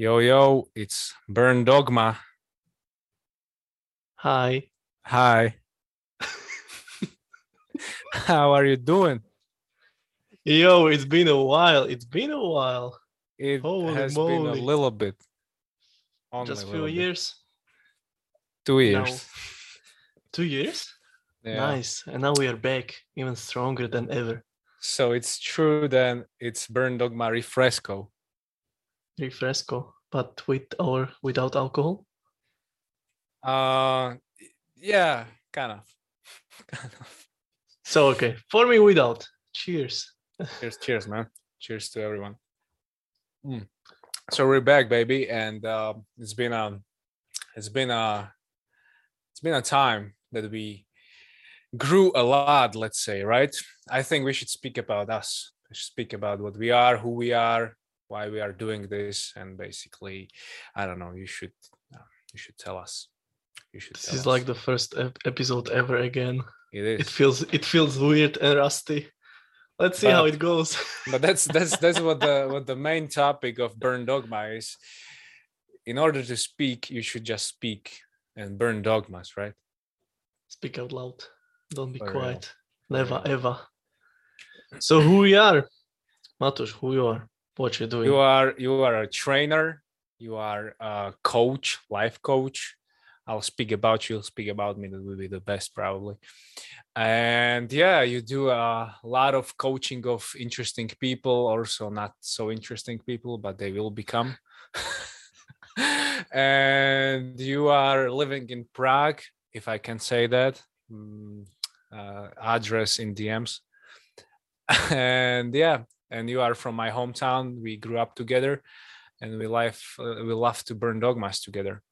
Yo, yo, it's Burn Dogma. Hi. Hi. How are you doing? Yo, it's been a while. It's been a while. It Holy has been a little bit. Only Just a few bit. years. Two now. years. Two years? Yeah. Nice. And now we are back, even stronger than ever. So it's true then it's Burn Dogma Refresco. Refresco, but with or without alcohol. Uh yeah, kind of. kind of. So okay, for me without. Cheers. Cheers, cheers, man. Cheers to everyone. Mm. So we're back, baby, and uh, it's been a, it's been a, it's been a time that we grew a lot. Let's say, right? I think we should speak about us. We should speak about what we are, who we are, why we are doing this, and basically, I don't know. You should, uh, you should tell us. You should. This is us. like the first ep- episode ever again. it is it feels it feels weird and rusty. Let's see how it goes. but that's that's that's what the what the main topic of burn dogma is in order to speak you should just speak and burn dogmas right Speak out loud. Don't be For quiet. Never ever. So who we are? Matos, who you are? What you doing? you are you are a trainer. You are a coach life coach. I'll speak about you. Speak about me. That will be the best probably. And yeah you do a lot of coaching of interesting people also not so interesting people but they will become. And you are living in prague if i can say that. Mm, uh, address in dms and yeah and you are from my hometown we grew up together and we life uh, we love to burn dogmas together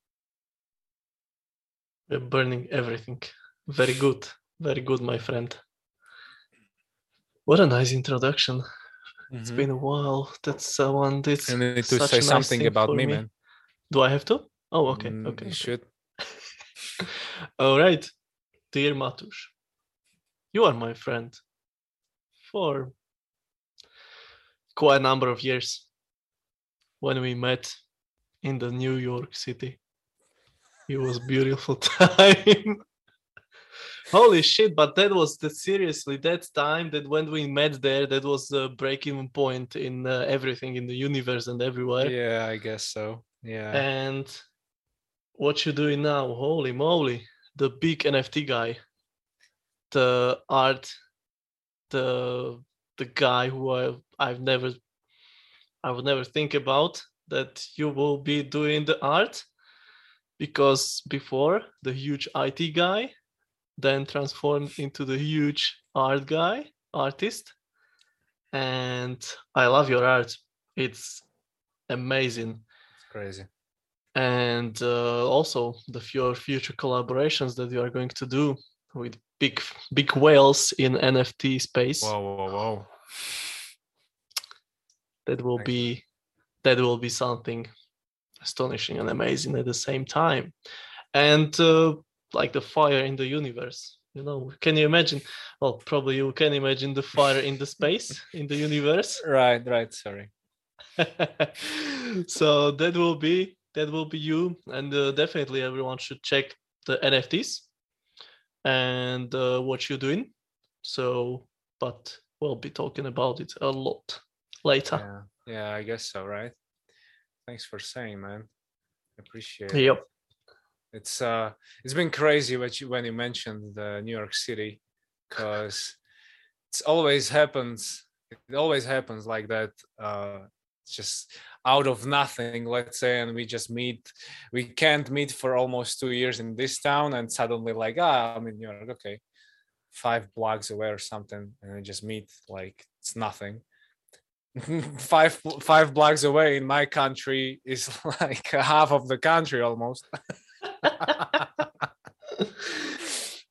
We're burning everything. Very good. Very good, my friend. What a nice introduction. It's Mhm. been a while. That's uh, one. That's you need to say nice something about for me, man Do I have to? Oh, okay. Mm, okay. you should All right. Dear Matusz, you are my friend for quite a number of years when we met in the New York City. It was beautiful time. Holy shit, but that was the seriously that time that when we met there, that was the breaking point in uh, everything in the universe and everywhere. yeah i guess so yeah And what you doing now? Holy moly, the big NFT guy, the art, the the guy who I I've never I would never think about that you will be doing the art because before the huge IT guy then transformed into the huge art guy, artist. And I love your art. It's amazing it's crazy and uh, also the few future collaborations that you are going to do with big big whales in NFT space. whoa whoa whoa That will be that will be something astonishing and amazing at the same time, and uh, like the fire in the universe. You know, can you imagine? Well, probably you can imagine the fire in the space in the universe. right right sorry so that will be that will be you and uh, definitely everyone should check the nfts and uh, what you're doing. So but we'll be talking about it a lot later. Yeah yeah i guess so right? Thanks for saying man. I appreciate it. Yep. It's uh it's been crazy what you when you mentioned the new york city because it's always happens it always happens like that uh just out of nothing let's say and we just meet we can't meet for almost two years in this town and suddenly like ah i'm in new york okay five blocks away or something and we just meet like it's nothing. Five five blocks away in my country is like half of the country almost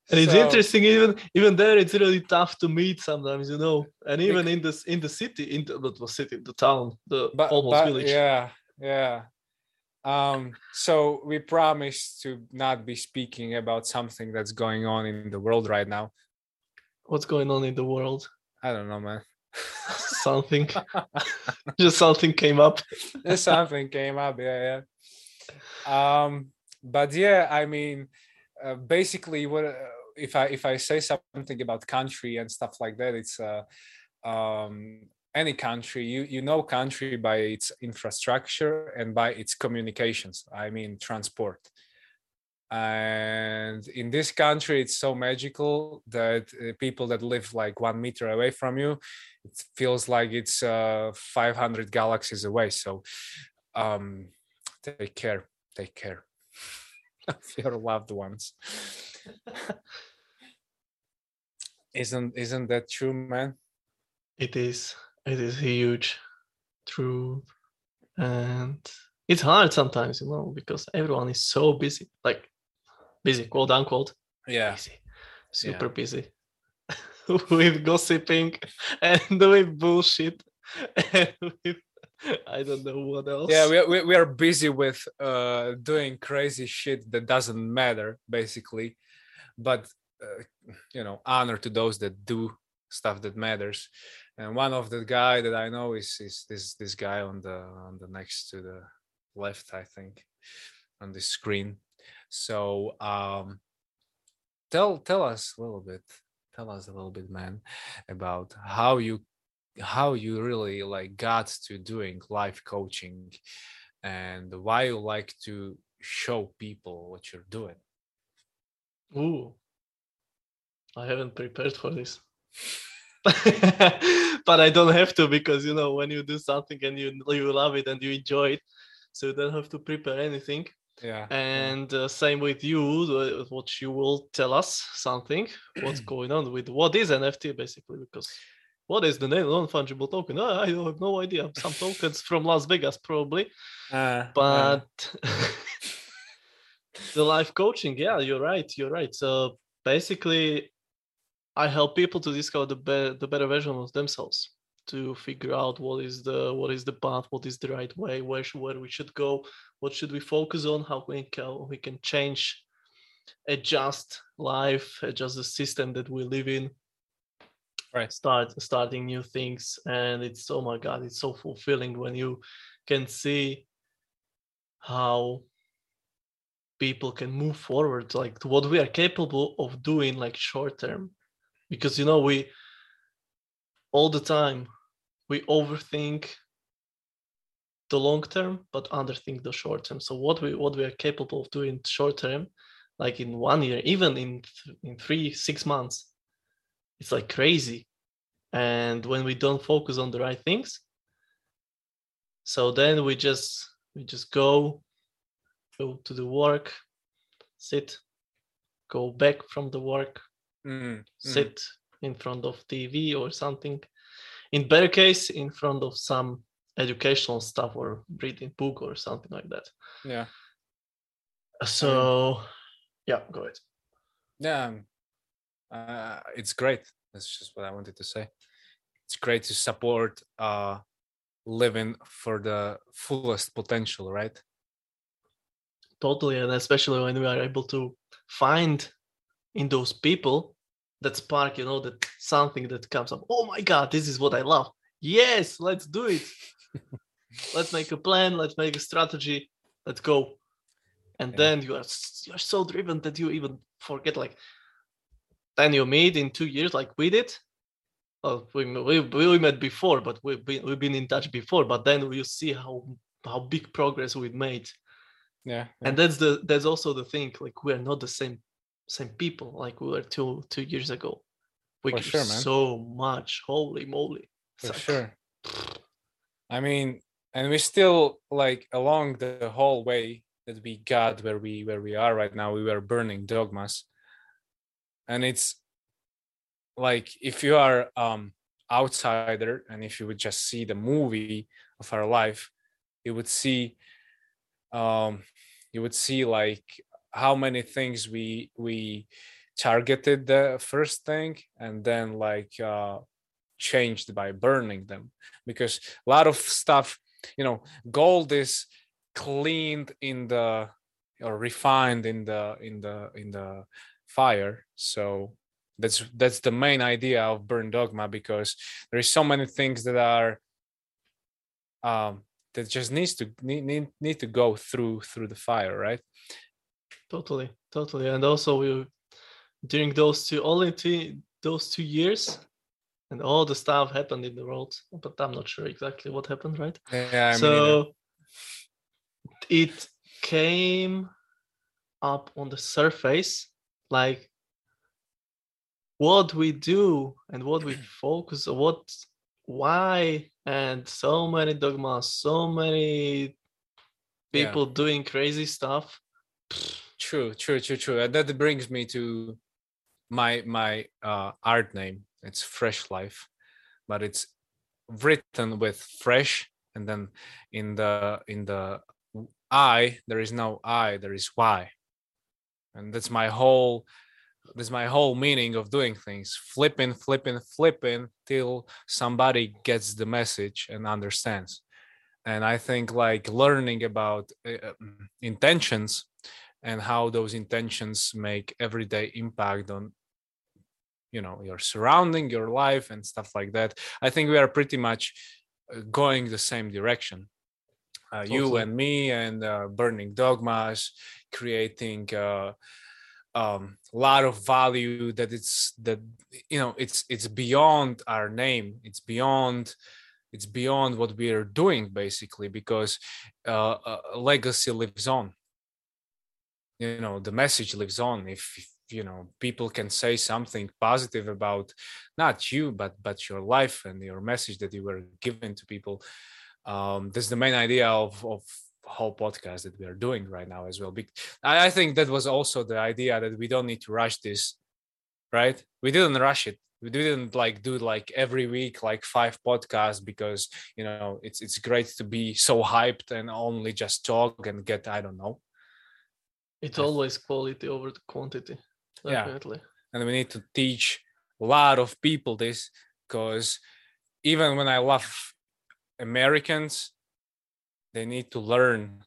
and it's So- interesting even even there it's really tough to meet sometimes you know and even in this in the city in the, not the city the town the but, almost but village yeah yeah um so we promised to not be speaking about something that's going on in the world right now what's going on in the world i don't know man something. just something came up. something came up. Yeah, yeah. Um, but yeah, I mean, uh, basically, what uh, if I if I say something about country and stuff like that? It's uh, um, any country. You you know country by its infrastructure and by its communications. I mean, transport and in this country it's so magical that uh, people that live like one meter away from you it feels like it's uh, 500 galaxies away so um take care take care of your loved ones isn't isn't that true man it is it is huge true and it's hard sometimes you know because everyone is so busy like busy, quote unquote. Yeah. Busy. Super yeah. busy. with gossiping and with bullshit and with I don't know what else. Yeah, we, we, we are busy with uh, doing crazy shit that doesn't matter, basically. But, uh, you know, honor to those that do stuff that matters. And one of the guy that I know is, is this this guy on the on the next to the left, I think, on the screen. So um, tell tell us a little bit, tell us a little bit, man, about how you how you really like got to doing life coaching and why you like to show people what you're doing. Ooh, I haven't prepared for this. but I don't have to because you know when you do something and you you love it and you enjoy it, so you don't have to prepare anything yeah and uh, same with you what you will tell us something what's going on with what is nft basically because what is the name? non-fungible token. Oh, i have no idea. Some tokens from las vegas probably. Uh, but uh. the life coaching yeah you're right you're right. So basically i help people to discover the, be- the better version of themselves to figure out what is the what is the path what is the right way where should, where we should go what should we focus on how we can we can change adjust life adjust the system that we live in right start starting new things and it's oh my god it's so fulfilling when you can see how people can move forward like to what we are capable of doing like short term. Because you know we all the time we overthink the long term but underthink the short term. So what we what we are capable of doing short term like in one year even in in three six months it's like crazy and when we don't focus on the right things so then we just we just go go to the work sit go back from the work mm, sit mm. in front of tv or something. In better case in front of some educational stuff or reading book or something like that. Yeah. So yeah go ahead. Yeah um, uh, it's great. That's just what i wanted to say it's great to support uh living for the fullest potential right? Totally and especially when we are able to find in those people that spark you know that something that comes up oh my god this is what i love. Yes let's do it. Let's make a plan let's make a strategy let's go. And yeah. then you are you're so driven that you even forget like then you meet in two years like we did well we, we, we met before but we've been we've been in touch before but then you see how how big progress we've made yeah, yeah. and that's the that's also the thing like we're not the same same people like we were two two years ago. We For sure, man. so much. Holy moly! For like, sure. I mean, and we still like along the whole way that we got where we where we are right now. We were burning dogmas, and it's like if you are um outsider and if you would just see the movie of our life, you would see um you would see like how many things we we targeted the first thing and then like uh changed by burning them. Because a lot of stuff you know gold is cleaned in the or refined in the in the in the fire. So that's that's the main idea of burn dogma because there is so many things that are um that just needs to need, need, need to go through through the fire right? Totally totally. And also we during those two only two those two years and all the stuff happened in the world but i'm not sure exactly what happened right? Yeah I so it came up on the surface like what we do and what we focus on what why and so many dogmas so many people yeah. doing crazy stuff. True true true true. And that brings me to my my uh art name. It's fresh life but it's written with fresh and then in the in the i there is no i there is why and that's my whole that's my whole meaning of doing things flipping flipping flipping till somebody gets the message and understands. And i think like learning about uh, intentions and how those intentions make everyday impact on you know your surrounding your life and stuff like that i think we are pretty much uh, going the same direction. Uh, you and me and uh, burning dogmas creating uh, um, a lot of value that it's that you know it's it's beyond our name. It's beyond it's beyond what we are doing basically because uh, a legacy lives on. You know the message lives on. If, if you know people can say something positive about not you but but your life and your message that you were given to people um that's the main idea of of whole podcast that we are doing right now as well. I think that was also the idea that we don't need to rush this, right? We didn't rush it. We didn't like do like every week like five podcasts because you know it's it's great to be so hyped and only just talk and get I don't know. It's always quality over the quantity. Definitely. Yeah. And we need to teach a lot of people this because even when I love Americans, they need to learn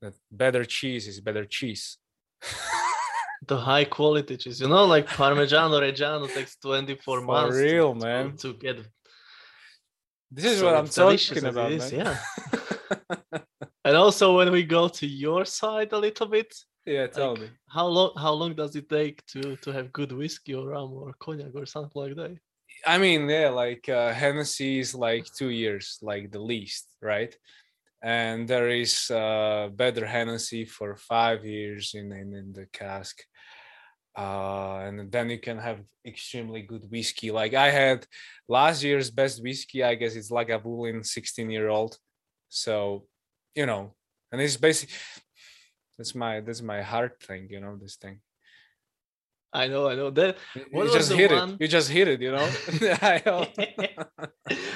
that better cheese is better cheese. the high quality cheese, you know, like Parmigiano Reggiano takes 24 For months. real, to, man. To, get. This is so what I'm talking about. Is, yeah. and also, when we go to your side a little bit, yeah, tell like, me. How long? How long does it take to to have good whiskey or rum or cognac or something like that? I mean, yeah, like uh, Hennessy is like two years, like the least, right? And there is uh, better Hennessy for five years in, in, in the cask. Uh, and then you can have extremely good whiskey. Like I had last year's best whiskey, I guess it's Lagavulin 16 year old. So, you know, and it's basically that's my that's my heart thing, you know, this thing. I know, I know. That what you just hit one... it. You just hit it, you know.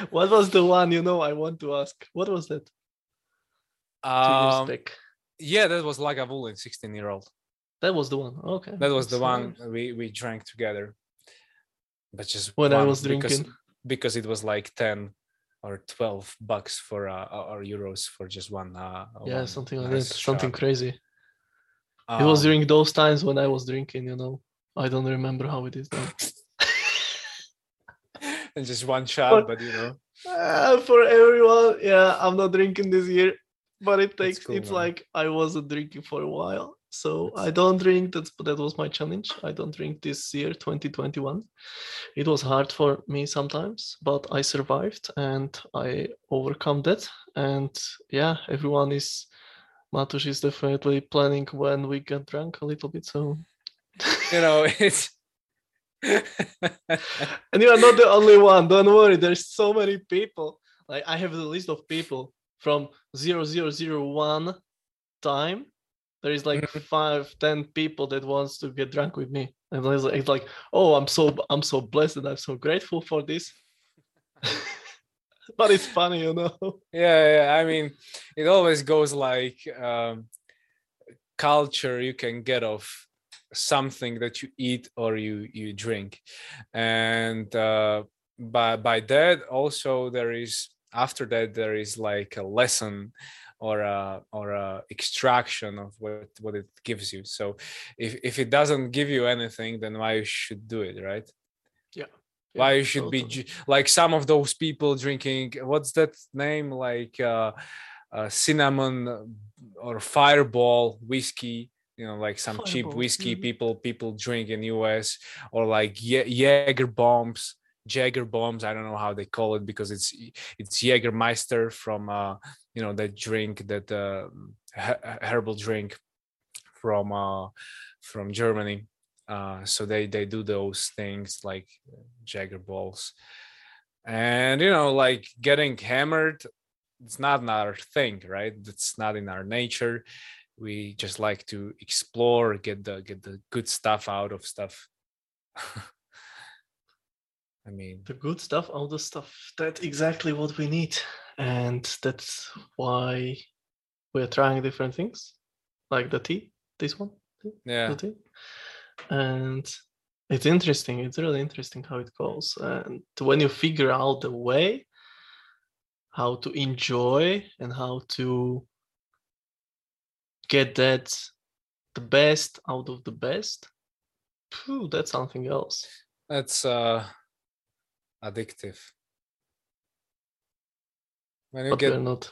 what was the one, you know, I want to ask? What was that? Um, yeah, that was like Lagavulin, 16 year old. That was the one. Okay. That was the one we, we drank together. But just when I was drinking. Because, because it was like 10 or 12 bucks for uh, or euros for just one. Uh, yeah, one something like nice that. Shot. Something crazy. Um, it was during those times when I was drinking, you know. I don't remember how it is now. and just one shot, but, but you know. Uh, for everyone, yeah, I'm not drinking this year but it takes cool, it's man. like I wasn't drinking for a while. So That's... I don't drink. That's that was my challenge. I don't drink this year, 2021. It was hard for me sometimes, but I survived and I overcome that. And yeah, everyone is Matush is definitely planning when we get drunk a little bit. So you know, it's and you are not the only one. Don't worry. There's so many people. Like I have a list of people from 0001 time there is like mm-hmm. five ten people that wants to get drunk with me. And it's like, it's like oh i'm so i'm so blessed and i'm so grateful for this. But it's funny you know? Yeah, yeah i mean it always goes like um, culture you can get off something that you eat or you you drink. And uh, by by that also there is after that there is like a lesson or a or a extraction of what what it gives you. So if if it doesn't give you anything then why you should do it right? Yeah, why you should be totally. ju- like some of those people drinking what's that name? Like uh, uh cinnamon or fireball whiskey you know like some cheap Fireball, whiskey mhm. people people drink in us or like jaeger bombs Jaeger bombs. I don't know how they call it because it's it's Jägermeister from uh, you know that drink that uh, herbal drink from uh, from Germany. Uh, so they they do those things like Jagger balls, and you know like getting hammered. It's not our thing, right? It's not in our nature. We just like to explore, get the get the good stuff out of stuff. I mean, the good stuff, all the stuff. That's exactly what we need. And that's why we're trying different things. Like the tea, this one, tea, yeah, the tea. And it's interesting. It's really interesting how it goes. And when you figure out the way how to enjoy and how to get that the best out of the best, phew, that's something else. that's uh addictive. When you But get not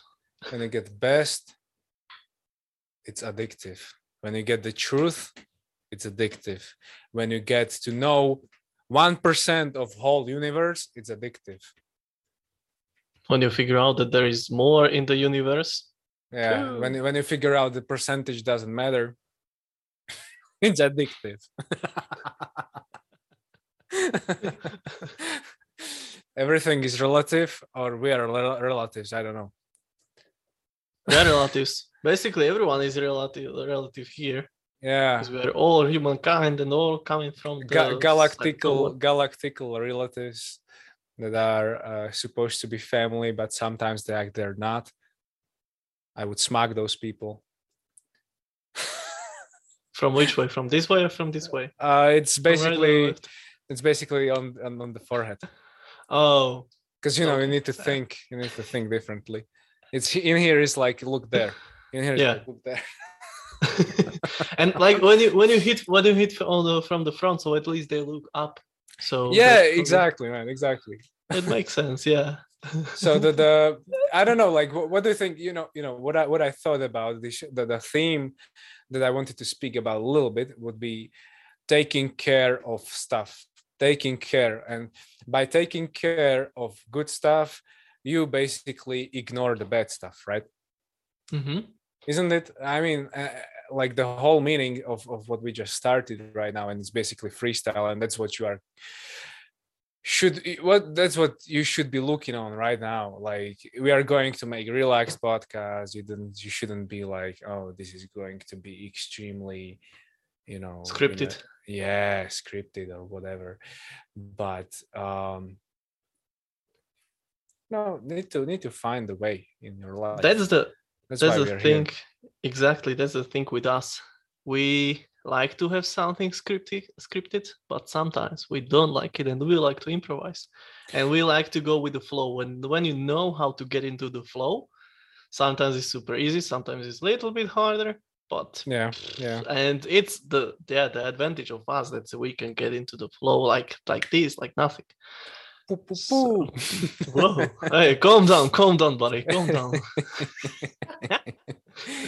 when you get best, it's addictive. When you get the truth, it's addictive. When you get to know one percent of whole universe, it's addictive. when you figure out that there is more in the universe Yeah. When when you figure out the percentage doesn't matter, it's addictive. Everything is relative, or we are rel- relatives. I don't know. they're relatives. Basically everyone is relative relative here. Yeah. because we're all humankind and all coming from the Ga- galactical galactical relatives that are uh, supposed to be family but sometimes they act they're not. I would smack those people. From which way? From this way or from this way? Uh, it's From right or basically it's basically on on the forehead oh. Because you know you need to think you need to think differently. It's in here is like look there. In here is Yeah. like, look there. And like when you when you hit when you hit on the from the front so at least they look up. So yeah exactly man exactly. It makes sense yeah. So the the i don't know like what, what do you think you know you know what i what i thought about the, sh- the the theme that i wanted to speak about a little bit would be taking care of stuff taking care. And by taking care of good stuff you basically ignore the bad stuff right? Hmm isn't it i mean uh, like the whole meaning of, of what we just started right now and it's basically freestyle and that's what you are should what that's what you should be looking on right now. Like we are going to make relaxed podcast you didn't you shouldn't be like oh this is going to be extremely you know in a- scripted yeah scripted or whatever. But um no need to need to find a way in your life. That's the that's, that's the we're here. thing exactly that's the thing with us. We like to have something scripted scripted but sometimes we don't like it and we like to improvise. And we like to go with the flow. And when you know how to get into the flow sometimes it's super easy sometimes it's a little bit harder but yeah yeah. and it's the yeah the advantage of us that we can get into the flow like like this like nothing. Poo, poo, So-. Whoa. hey calm down calm down buddy calm down.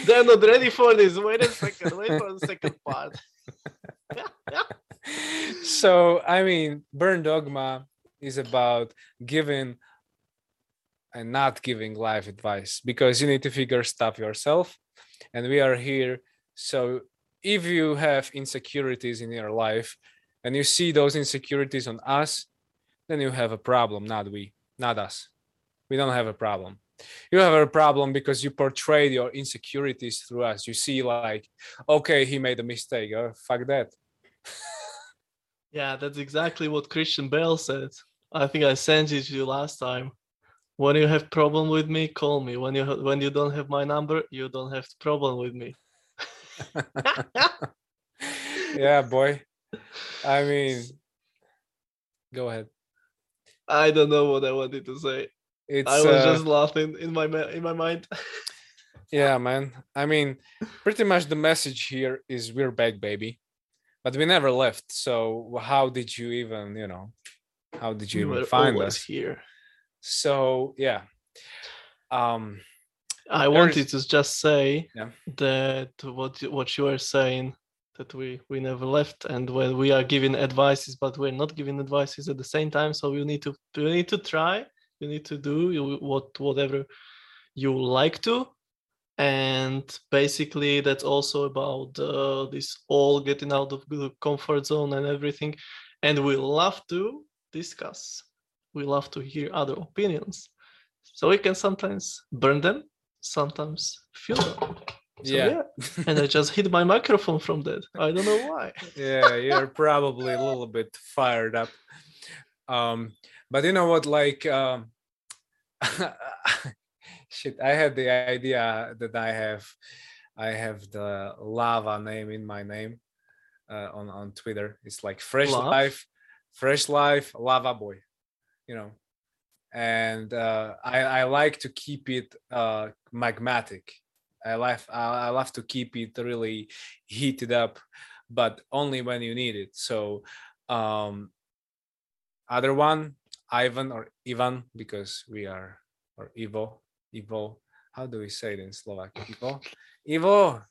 They're not ready for this. Wait a second wait for the second part. So i mean burn dogma is about giving and not giving life advice because you need to figure stuff yourself and we are here. So if you have insecurities in your life and you see those insecurities on us then you have a problem not we not us. We don't have a problem. You have a problem because you portrayed your insecurities through us. You see like okay he made a mistake. Oh fuck that. Yeah that's exactly what christian bale said. I think i sent it to you last time when you have problem with me call me when you ha- when you don't have my number you don't have problem with me yeah, boy. I mean, go ahead. i don't know what i wanted to say It's i was uh, just laughing in my in my mind yeah, man. I mean, pretty much the message here is we're back, baby. But we never left. So how did you even, you know, how did you We even find us? here. So yeah. Um I wanted is- to just say Yeah. that what you- what you are saying that we we never left and when we are giving advices but we're not giving advices at the same time so you need to you need to try you need to do you, what whatever you like to and basically that's also about uh, this all getting out of the comfort zone and everything and we love to discuss we love to hear other opinions. So we can sometimes burn them sometimes feel them. So, yeah. and i just hit my microphone from that. I don't know why. Yeah you're probably a little bit fired up. Um but you know what like um shit i had the idea that i have i have the lava name in my name uh, on on twitter. It's like fresh Love? life fresh life lava boy you know and uh i i like to keep it uh magmatic i love i, love to keep it really heated up but only when you need it. So um other one, Ivan or Ivan, because we are or Ivo, Ivo. How do we say it in Slovak? Ivo, Ivo.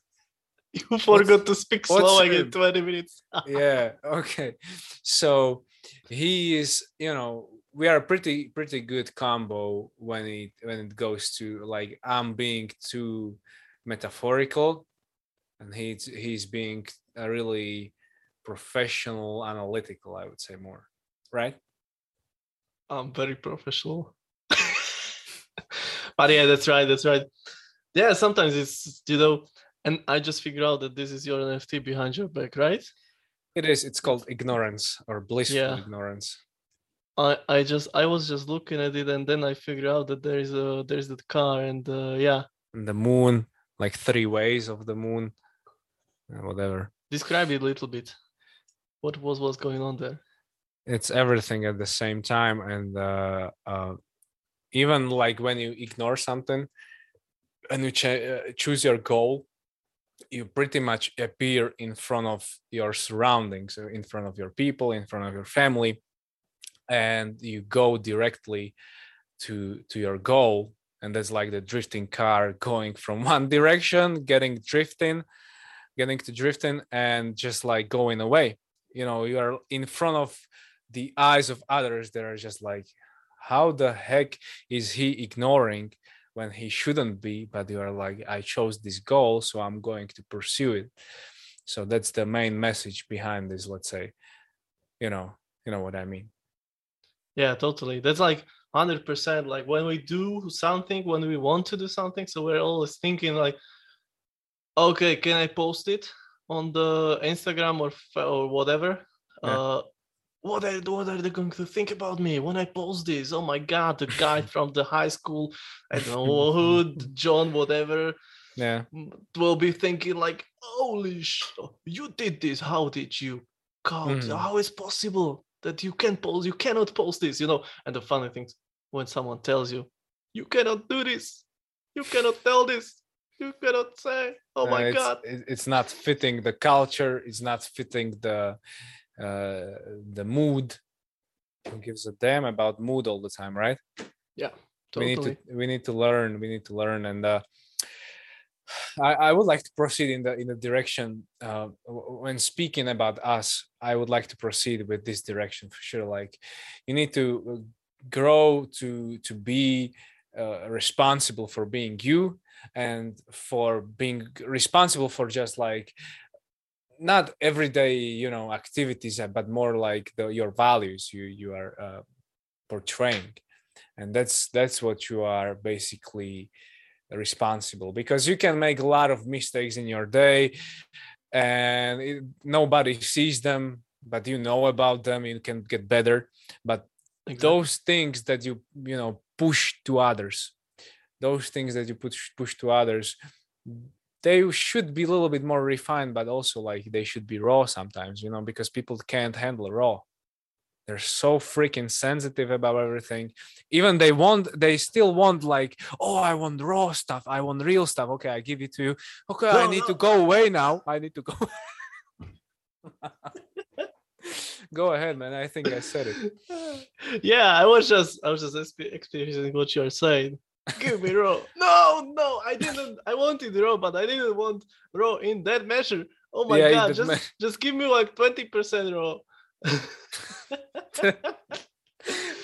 you forgot to speak what's Slovak in 20 minutes Yeah. Okay. So he is, you know, we are a pretty pretty good combo when it when it goes to like I'm being too metaphorical, and he's he's being a really professional, analytical. I would say more, right? I'm very professional. but yeah, that's right. That's right. Yeah, sometimes it's you know, and I just figure out that this is your NFT behind your back, right? It is. It's called ignorance or blissful Yeah. ignorance. I I just I was just looking at it, and then I figure out that there is a there is that car, and uh, yeah, And the moon, like three ways of the moon, uh, whatever. describe it a little bit. What was what's going on there? it's everything at the same time and uh, uh, even like when you ignore something and you ch- uh, choose your goal you pretty much appear in front of your surroundings in front of your people in front of your family and you go directly to to your goal. And that's like the drifting car going from one direction getting drifting getting to drifting and just like going away. You know you are in front of the eyes of others that are just like how the heck is he ignoring when he shouldn't be? But you are like i chose this goal so i'm going to pursue it. So that's the main message behind this let's say. You know you know what i mean Yeah, totally. That's like hundred percent. Like when we do something, when we want to do something, so we're always thinking like, okay, can I post it on the Instagram or or whatever? Yeah. Uh, what are what are they going to think about me when I post this? Oh my god, the guy from the high school, I don't know who, John, whatever, yeah m- will be thinking like, holy sh, you did this. How did you? God, Mhm. how is possible that you can post? You cannot post this, you know. And the funny thing, is, when someone tells you, you cannot do this, you cannot tell this, you cannot say, oh Uh, my it's, god, it's not fitting the culture it's not fitting the uh the mood who gives a damn about mood all the time right we need totally. to we need to learn we need to learn and uh I, I would like to proceed in the in the direction uh, when speaking about us i would like to proceed with this direction for sure. Like you need to uh, grow to to be uh, responsible for being you and for being responsible for just like not everyday you know activities uh, but more like the, your values you you are uh, portraying. And that's that's what you are basically responsible because you can make a lot of mistakes in your day and it, nobody sees them but you know about them you can get better but Exactly. those things that you you know push to others those things that you push push to others they should be a little bit more refined but also like they should be raw sometimes you know because people can't handle raw they're so freaking sensitive about everything even they want they still want like oh i want raw stuff i want real stuff okay i give it to you okay i need no. to go away now i need to go go ahead man i think i said it yeah, I was just I was just experiencing what you're saying. Give me raw. No, no, I didn't. I wanted raw, but I didn't want raw in that measure. Oh my Yeah, god, just just give me like twenty percent raw. A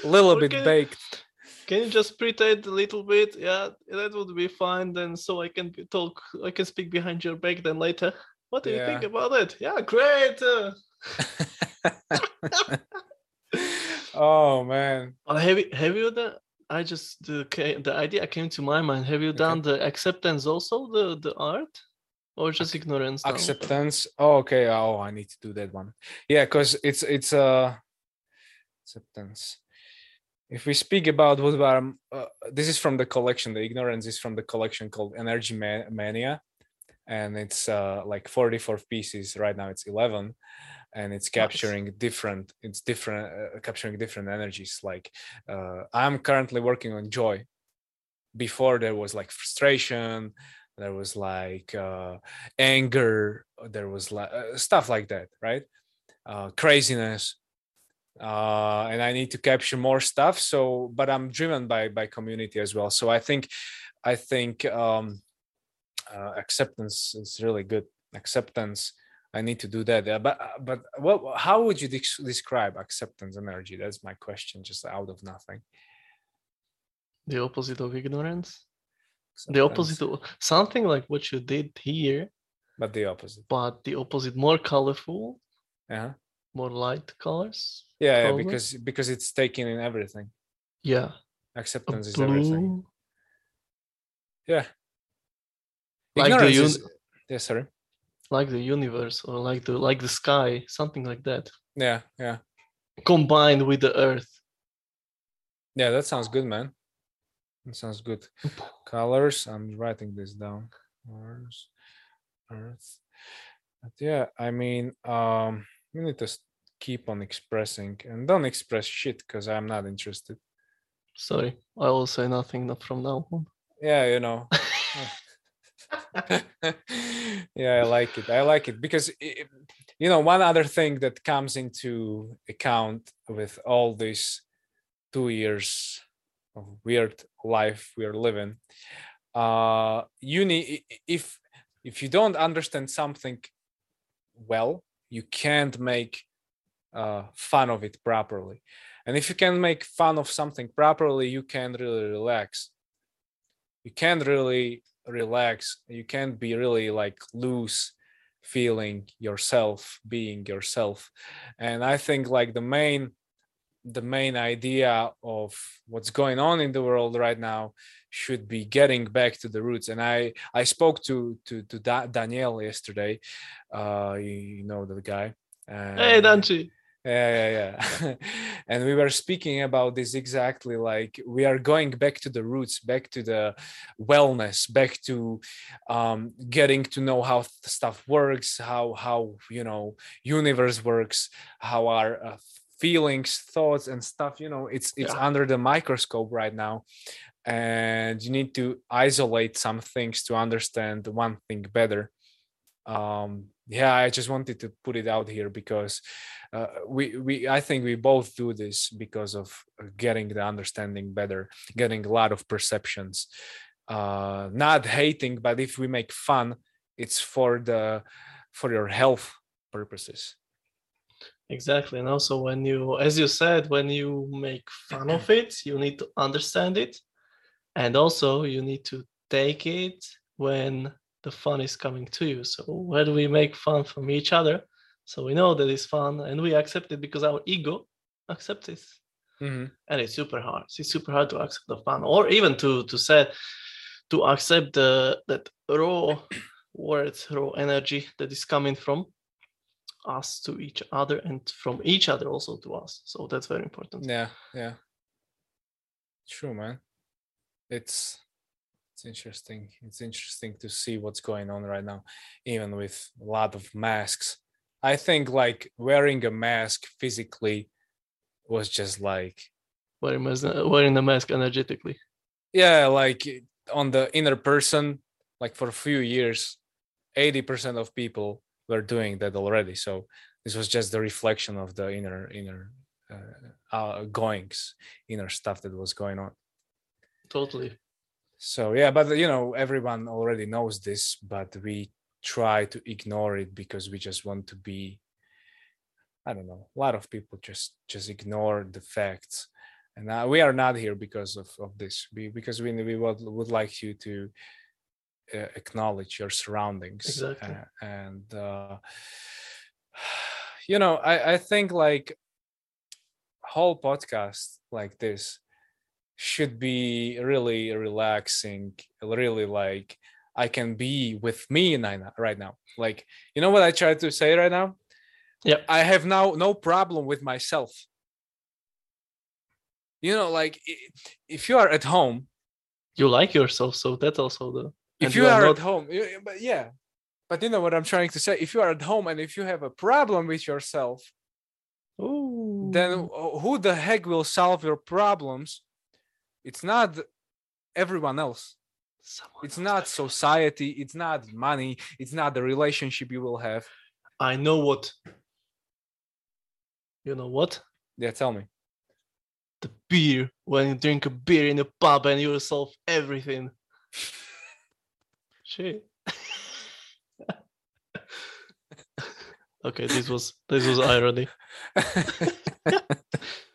little Or bit can- baked Can you just pretend a little bit? Yeah, that would be fine. Then so I can talk. I can speak behind your back. Then later, what do you think about it? Yeah, great. oh man have you have you done? I just the the idea came to my mind. Have you Okay. done the acceptance also the the art, or just ignorance? now? acceptance. Oh okay. Oh i need to do that one. Yeah because it's it's uh acceptance. If we speak about what um, uh, this is from the collection. The ignorance is from the collection called energy mania. And it's uh like 44 pieces. Right now it's 11 and it's capturing different it's different uh, capturing different energies. Like uh i'm currently working on joy. Before there was like frustration there was like uh, anger there was like uh, stuff like that right? Uh, craziness uh, and i need to capture more stuff so but i'm driven by by community as well so i think i think um, uh, acceptance is really good acceptance i need to do that uh, but uh, but what how would you dex- describe acceptance energy? That's my question just out of nothing. The opposite of ignorance. The opposite of something like what you did here, but the opposite. but the opposite, more colorful, uh-huh. more light colors. yeah, yeah because because it's taken in everything. Yeah, acceptance is everything. yeah. Like the un- is- yeah sorry. like the universe, or like the like the sky, something like that, yeah yeah. Combined with the earth. yeah that sounds good man that sounds good. Colors i'm writing this down. Mars, earth. But yeah i mean um we need to keep on expressing. And don't express shit because i'm not interested. Sorry, I will say nothing not from now on. yeah you know. Yeah i like it. I like it because i- you know one other thing that comes into account with all these two years weird life we are living. Uh if if you don't understand something well you can't make uh fun of it properly. And if you can make fun of something properly you can really relax. You can't really relax. You can't be really like loose feeling yourself being yourself. And i think like the main the main idea of what's going on in the world right now should be getting back to the roots. And i i spoke to to to da- danielle yesterday uh you, you know the guy. Hey, and- Danchi. yeah yeah yeah. And we were speaking about this exactly like we are going back to the roots back to the wellness back to um, getting to know how stuff works how how you know universe works how our uh, feelings thoughts and stuff you know it's it's Yeah. under the microscope right now. And you need to isolate some things to understand one thing better. Um yeah i just wanted to put it out here because uh, we we i think we both do this because of uh, getting the understanding better getting a lot of perceptions. Uh not hating but if we make fun it's for the for your health purposes Exactly. And also, when you, as you said, when you make fun of it, you need to understand it. And also, you need to take it when the fun is coming to you. So, when we make fun from each other, so we know that it's fun and we accept it because our ego accepts it. Mhm. And it's super hard. It's super hard to accept the fun or even to, to say, to accept the that raw words, raw energy that is coming from us to each other and from each other also to us. So that's very important. yeah yeah true man it's it's interesting it's interesting to see what's going on right now even with a lot of masks i think like wearing a mask physically was just like wearing mask, wearing the mask energetically. yeah like on the inner person like for a few years 80% of people were doing that already. So this was just the reflection of the inner inner uh, uh, goings inner stuff that was going on. Totally. so yeah but you know everyone already knows this but we try to ignore it because we just want to be i don't know a lot of people just just ignore the facts. And uh, we are not here because of, of this. We, because we, we would, would like you to acknowledge your surroundings Exactly. uh, and uh, you know I, I think like whole podcast like this should be really relaxing really like i can be with me right now like you know what i try to say right now yeah i have now no problem with myself you know like if you are at home You like yourself, so that's also the. If you, you are, are at home y- but yeah but you know what i'm trying to say if you are at home and if you have a problem with yourself Ooh. then who the heck will solve your problems it's not everyone else Someone it's else not society it's not money it's not the relationship you will have I know what. You know what? yeah tell me The beer. When you drink a beer in a pub and you solve everything. Shit. okay, this was this was irony. I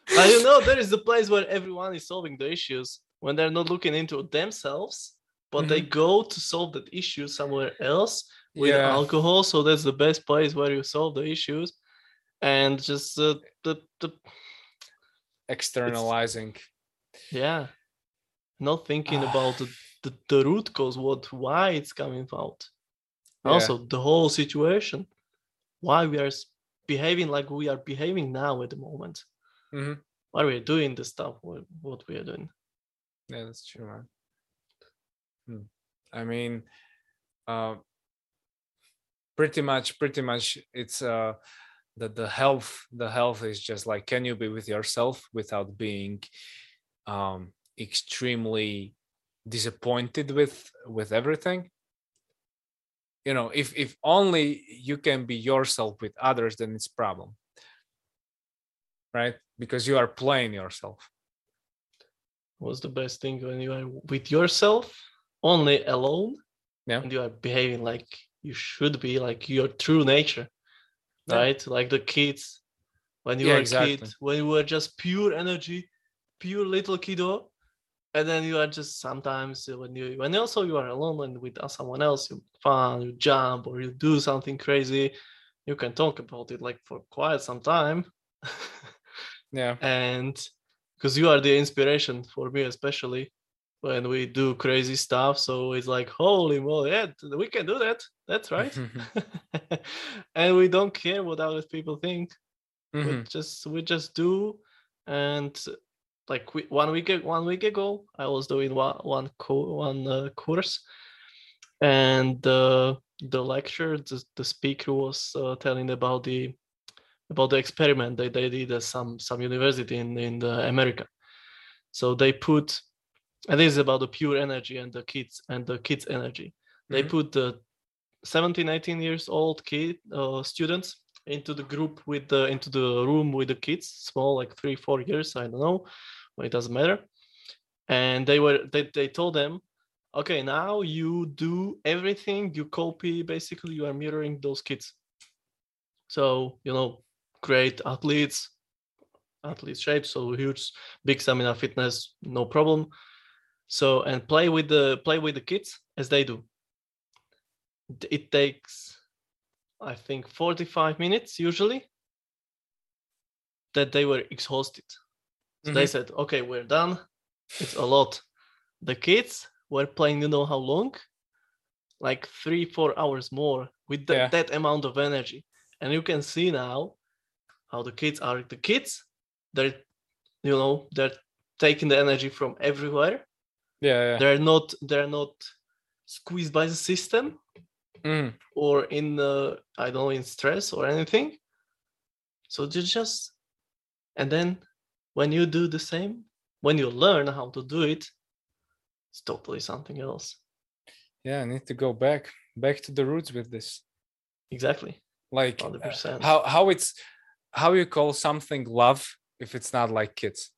don't know. There is a place where everyone is solving the issues when they're not looking into themselves, but they go to solve that issue somewhere else with yeah alcohol. So that's the best place where you solve the issues, and just uh, the the externalizing yeah, not thinking about the, the the root cause, what why it's coming out. Yeah. Also, the whole situation, why we are behaving like we are behaving now at the moment. Mhm. Why we are doing the stuff what, what we are doing. yeah that's true man Hmm. i mean uh pretty much pretty much it's uh the the health the health is just like can you be with yourself without being um extremely disappointed with with everything you know if if only you can be yourself with others then it's problem right because you are playing yourself What's the best thing when you are with yourself, only alone, Yeah. and you are behaving like you should be, like your true nature, Yeah. right? Like the kids, when you Yeah, were a kid, when you were just pure energy, pure little kiddo, and then you are just sometimes uh, when you when also you are alone and with someone else, you fun, you jump or you do something crazy, you can talk about it like for quite some time. yeah and because you are the inspiration for me especially when we do crazy stuff so it's like holy moly yeah we can do that that's right and we don't care what other people think we Mhm. just we just do and like one week one week ago i was doing one one co- one uh, course and uh, the lecture the, the speaker was uh, telling about the about the experiment that they did at some some university in in the america. So they put and this is about the pure energy and the kids and the kids energy. They Mhm. put the 17 18 years old kid uh, students into the group with the into the room with the kids small like three four years i don't know it doesn't matter. And they were they, they told them okay now you do everything. You copy basically you are mirroring those kids. So you know great athletes athlete shape so huge big stamina fitness no problem. So and play with the play with the kids as they do. It takes i think 45 minutes usually that they were exhausted so they said okay we're done. It's a lot. The kids were playing you know how long? Like three four hours more with that Yeah. that amount of energy. And you can see now how the kids are the kids they're you know they're taking the energy from everywhere. Yeah yeah. They're not they're not squeezed by the system Mhm. or in uh, i don't know in stress or anything. So they just and then when you do the same when you learn how to do it it's totally something else. Yeah i need to go back back to the roots with this. Exactly. Like uh, 100%. how how it's how you call something love if it's not like kids?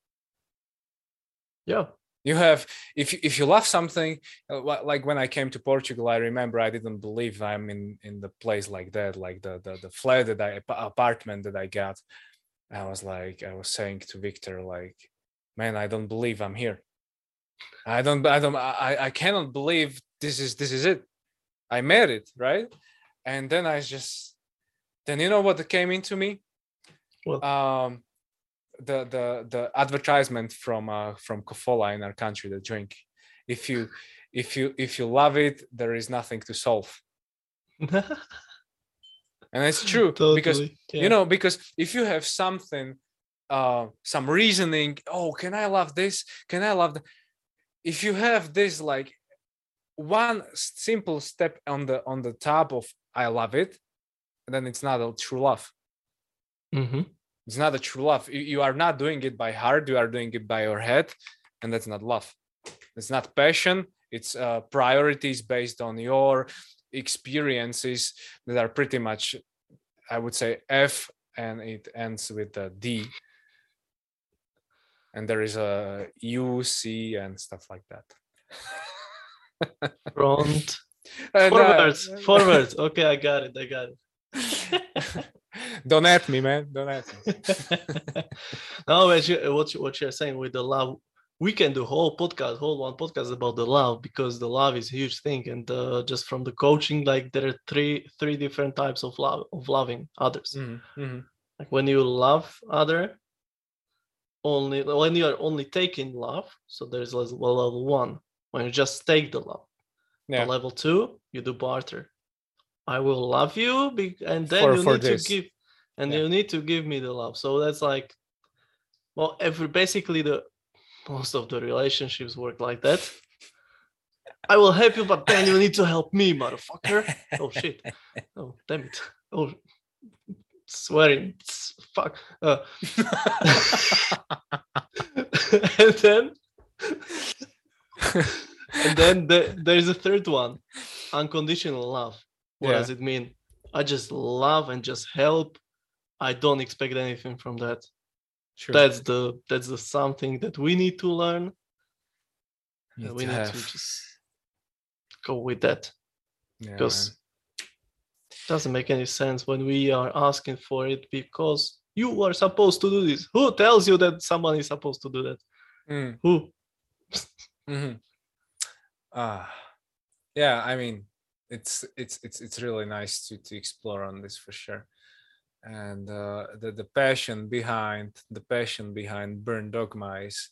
Yeah. You have if you, if you love something uh, like when i came to portugal i remember i didn't believe i'm in in the place like that like the the, the flat that i apartment that i got i was like i was saying to victor like man i don't believe i'm here. I don't i don't i i cannot believe this is this is it. I made it right? And then i just then you know what came into me? What? um the the the advertisement from uh from Kofola in our country the drink. If you if you if you love it there is nothing to solve and it's true because yeah. you know because if you have something uh some reasoning oh can i love this can i love that if you have this like one simple step on the on the top of i love it then it's not a true love Mhm. it's not a true love you, you are not doing it by heart you are doing it by your head and that's not love it's not passion it's uh, priorities based on your experiences that are pretty much i would say f and it ends with a d. And there is a u c and stuff like that. Front. And, uh, forwards. Forwards. Okay i got it. I got it. Don't at me man. Don't at me. No what, you, what, you, what you're saying with the love we can do whole podcast whole one podcast about the love because the love is a huge thing and uh, just from the coaching like there are three three different types of love of loving others Mhm, mhm. like when you love other only when you are only taking love so there's level level one when you just take the love yeah But level two you do barter i will love you be- and then For- you for need this. to give and Yeah. you need to give me the love so that's like well every basically the most of the relationships work like that. I will help you but then you need to help me motherfucker. Oh shit. Oh damn it. Oh swearing. Fuck. Uh, and then and then the, there's a third one unconditional love. What Yeah. does it mean? I just love and just help. I don't expect anything from that Sure. that's the that's the something that we need to learn Need we to need have- to just go with that yeah, because man. it doesn't make any sense when we are asking for it because you are supposed to do this who tells you that someone is supposed to do that Mm, who mhm. Ah, yeah. I mean, it's it's it's it's really nice to to explore on this for sure, and uh, the the passion behind the passion behind Burn Dogma is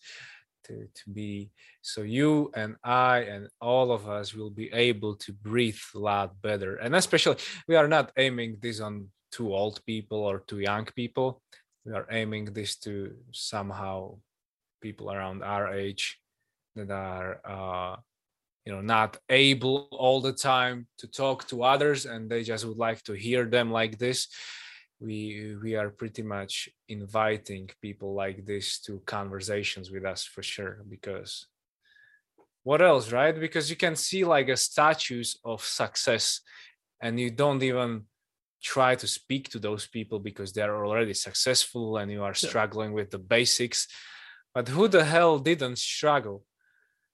to to be so you and I and all of us will be able to breathe a lot better, and especially we are not aiming this on too old people or too young people. We are aiming this to somehow people around our age that are uh, you know not able all the time to talk to others and they just would like to hear them like this we we are pretty much inviting people like this to conversations with us for sure because what else right? Because you can see like a statues of success and you don't even try to speak to those people because they're already successful and you are Yeah. struggling with the basics. But who the hell didn't struggle?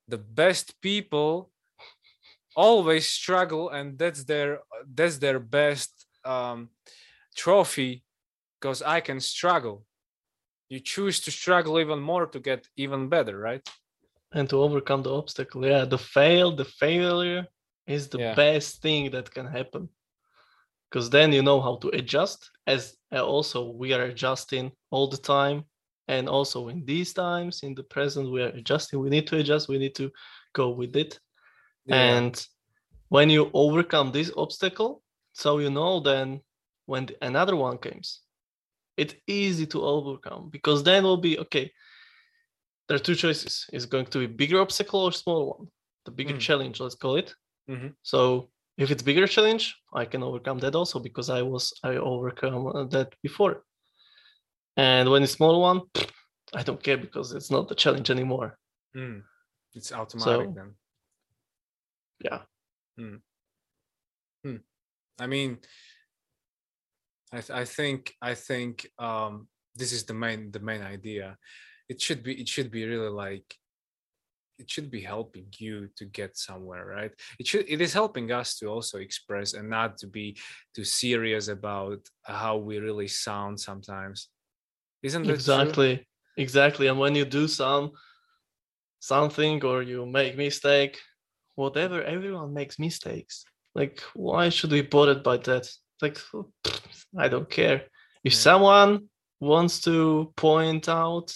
The best people always struggle and that's their that's their best um trophy because i can struggle. You choose to struggle even more to get even better right? And to overcome the obstacle. Yeah the fail the failure is the Yeah. best thing that can happen. Because then you know how to adjust as uh, also we are adjusting all the time. And also in these times in the present we are adjusting. We need to adjust. We need to go with it. And when you overcome this obstacle so you know then when another one comes it's easy to overcome because then will be okay there are two choices it's going to be bigger obstacle or small one the bigger Mm. challenge let's call it Mhm. so if it's bigger challenge i can overcome that also because i was i overcome uh, that before and when it's small one I don't care because it's not the challenge anymore. Mm. It's automatic So- then. Yeah. I mean, I th- I think I think um, this is the main the main idea. It should be it should be really like it should be helping you to get somewhere, right? It should it is helping us to also express and not to be too serious about how we really sound sometimes. Isn't that true? exactly exactly and when you do some something or you make mistake whatever everyone makes mistakes like why should we bothered by that like i don't care if Yeah. someone wants to point out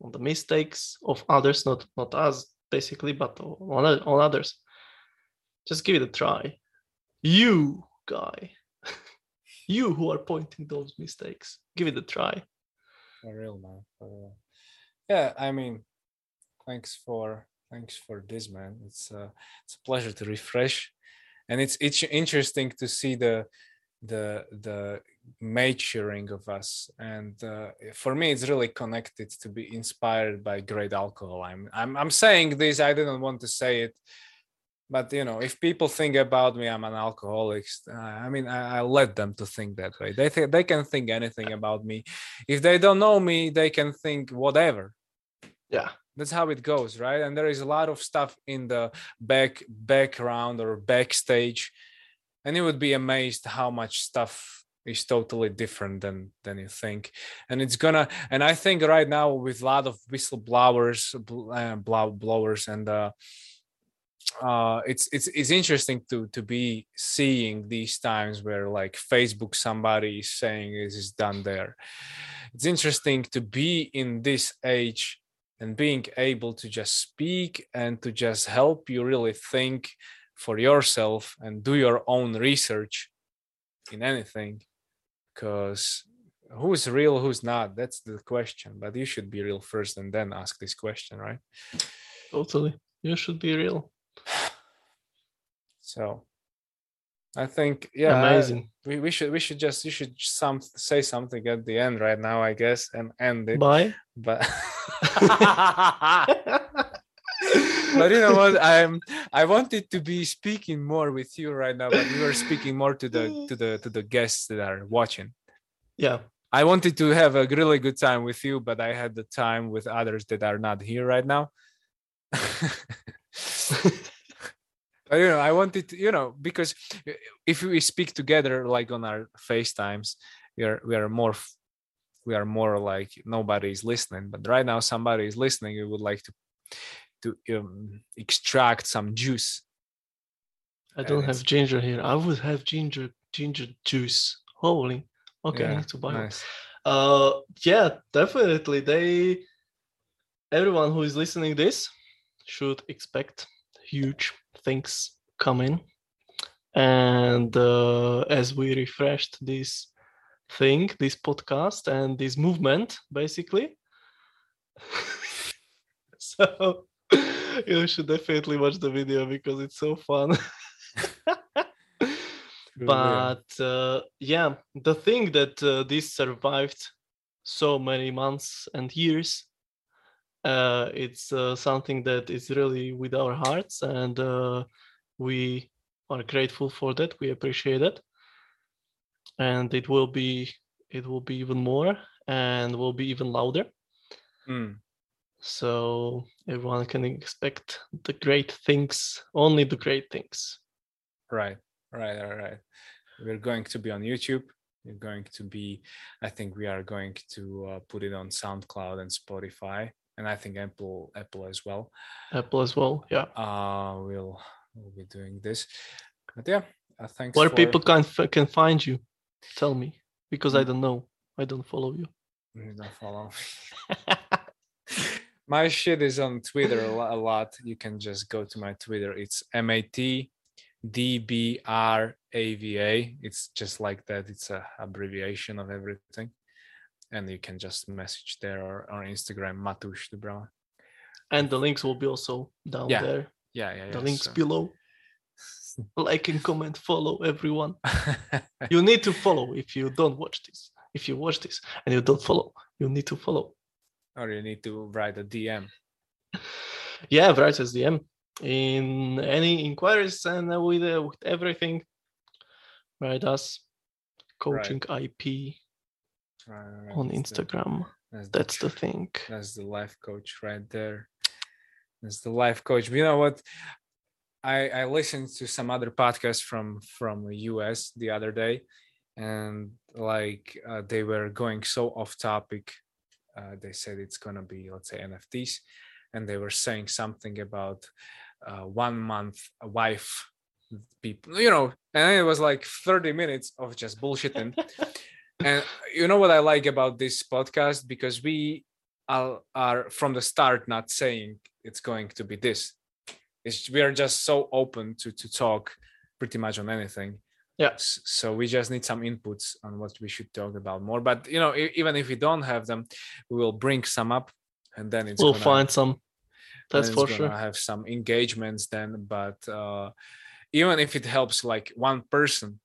on the mistakes of others not not us basically but on, on others just give it a try you guy you who are pointing those mistakes give it a try For real, man. For real. Yeah, I mean, thanks for thanks for this, man. It's uh, it's a pleasure to refresh, and it's it's interesting to see the the the maturing of us. And uh, for me, it's really connected to be inspired by great alcohol. I'm I'm I'm saying this. I didn't want to say it. But you know, if people think about me, I'm an alcoholic. uh, I mean, I, I let them to think that way. They think they can think anything about me if they don't know me they can think whatever yeah that's how it goes right and there is a lot of stuff in the back background or backstage and you would be amazed how much stuff is totally different than than you think. And it's gonna and i think right now with a lot of whistleblowers bl- uh, blow blowers and uh uh it's it's it's interesting to to be seeing these times where like facebook somebody is saying this is done there. It's interesting to be in this age and being able to just speak and to just help you really think for yourself and do your own research in anything because who's real who's not that's the question but you should be real first and then ask this question right Totally. You should be real. so i think yeah I- Amazing. we, we should we should just you should some say something at the end right now i guess and end it Bye. but but you know what i'm i wanted to be speaking more with you right now but we were speaking more to the to the to the guests that are watching yeah. i wanted to have a really good time with you but i had the time with others that are not here right now but you know i wanted to you know because if we speak together like on our facetimes we are we are more we are more like nobody is listening but right now somebody is listening we would like to to um, extract some juice I don't it's- have ginger here. I would have ginger ginger juice. Holy. Okay, I Yeah, need to buy nice Uh yeah, definitely. They everyone who is listening this should expect huge things coming. And uh, as we refreshed this thing, this podcast and this movement, basically. so you should definitely watch the video because it's so fun. but uh, yeah the thing that uh, this survived so many months and years uh, it's uh, something that is really with our hearts and uh, we are grateful for that we appreciate it. And it will be it will be even more and will be even louder. Mm, so everyone can expect the great things only the great things. Right right right right. We're going to be on youtube. We're going to be i think we are going to uh, put it on soundcloud and spotify and i think apple apple as well. Apple as well yeah. Uh we'll we'll be doing this. But yeah uh, thanks where for- people can can find you tell me because i Mm. don't know. I don't follow you. You don't follow my shit is on twitter a lot, a lot. You can just go to my twitter. It's m-a-t d-b-r-a-v-a it's just like that. It's a abbreviation of everything. And you can just message there or, or instagram matush Dubrava. and the links will be also down Yeah, there. Yeah yeah, yeah. the links so- below. Like and comment follow everyone. You need to follow if you don't watch this. If you watch this and you don't follow you need to follow or you need to write a DM. Yeah, write us DM in any inquiries and with uh, with everything. Write us coaching IP Right, right, right, on that's the- Instagram. that's the the thing. That's the life coach right there. That's the life coach. But you know what? I I listened to some other podcasts from from US the other day, and like uh, they were going so off topic. Uh, they said it's gonna be let's say NFTs, and they were saying something about uh, one month wife people. You know, and it was like thirty minutes of just bullshitting. And you know what i like about this podcast? Because we are, are from the start not saying it's going to be this. It's, we are just so open to to talk pretty much on anything Yeah. So we just need some inputs on what we should talk about more but you know even if we don't have them we will bring some up and then it's we'll gonna, find some. That's for sure. have some engagements then but uh even if it helps like one person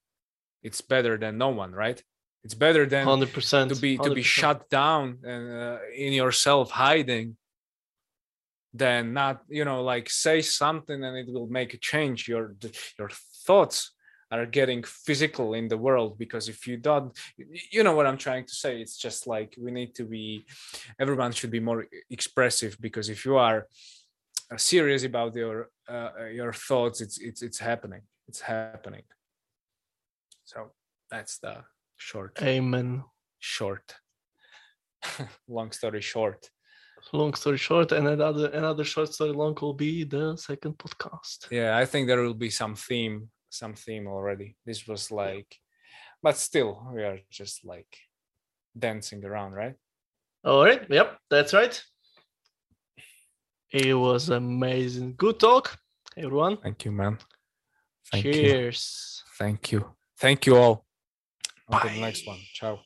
it's better than no one right it's better than Hundred percent. to be to be shut down and uh, in yourself hiding then not you know like say something and it will make a change your your thoughts are getting physical in the world because if you don't you know what i'm trying to say it's just like we need to be everyone should be more expressive because if you are uh, serious about your uh, uh, your thoughts it's it's it's happening it's happening so that's the short Amen. short long story short Long story short, and another another short story long will be the second podcast. yeah i think there will be some theme some theme already this was like but still we are just like dancing around right All right. Yep, that's right. It was amazing. Good talk, everyone. thank you man thank you Cheers. thank you thank you all until the next one ciao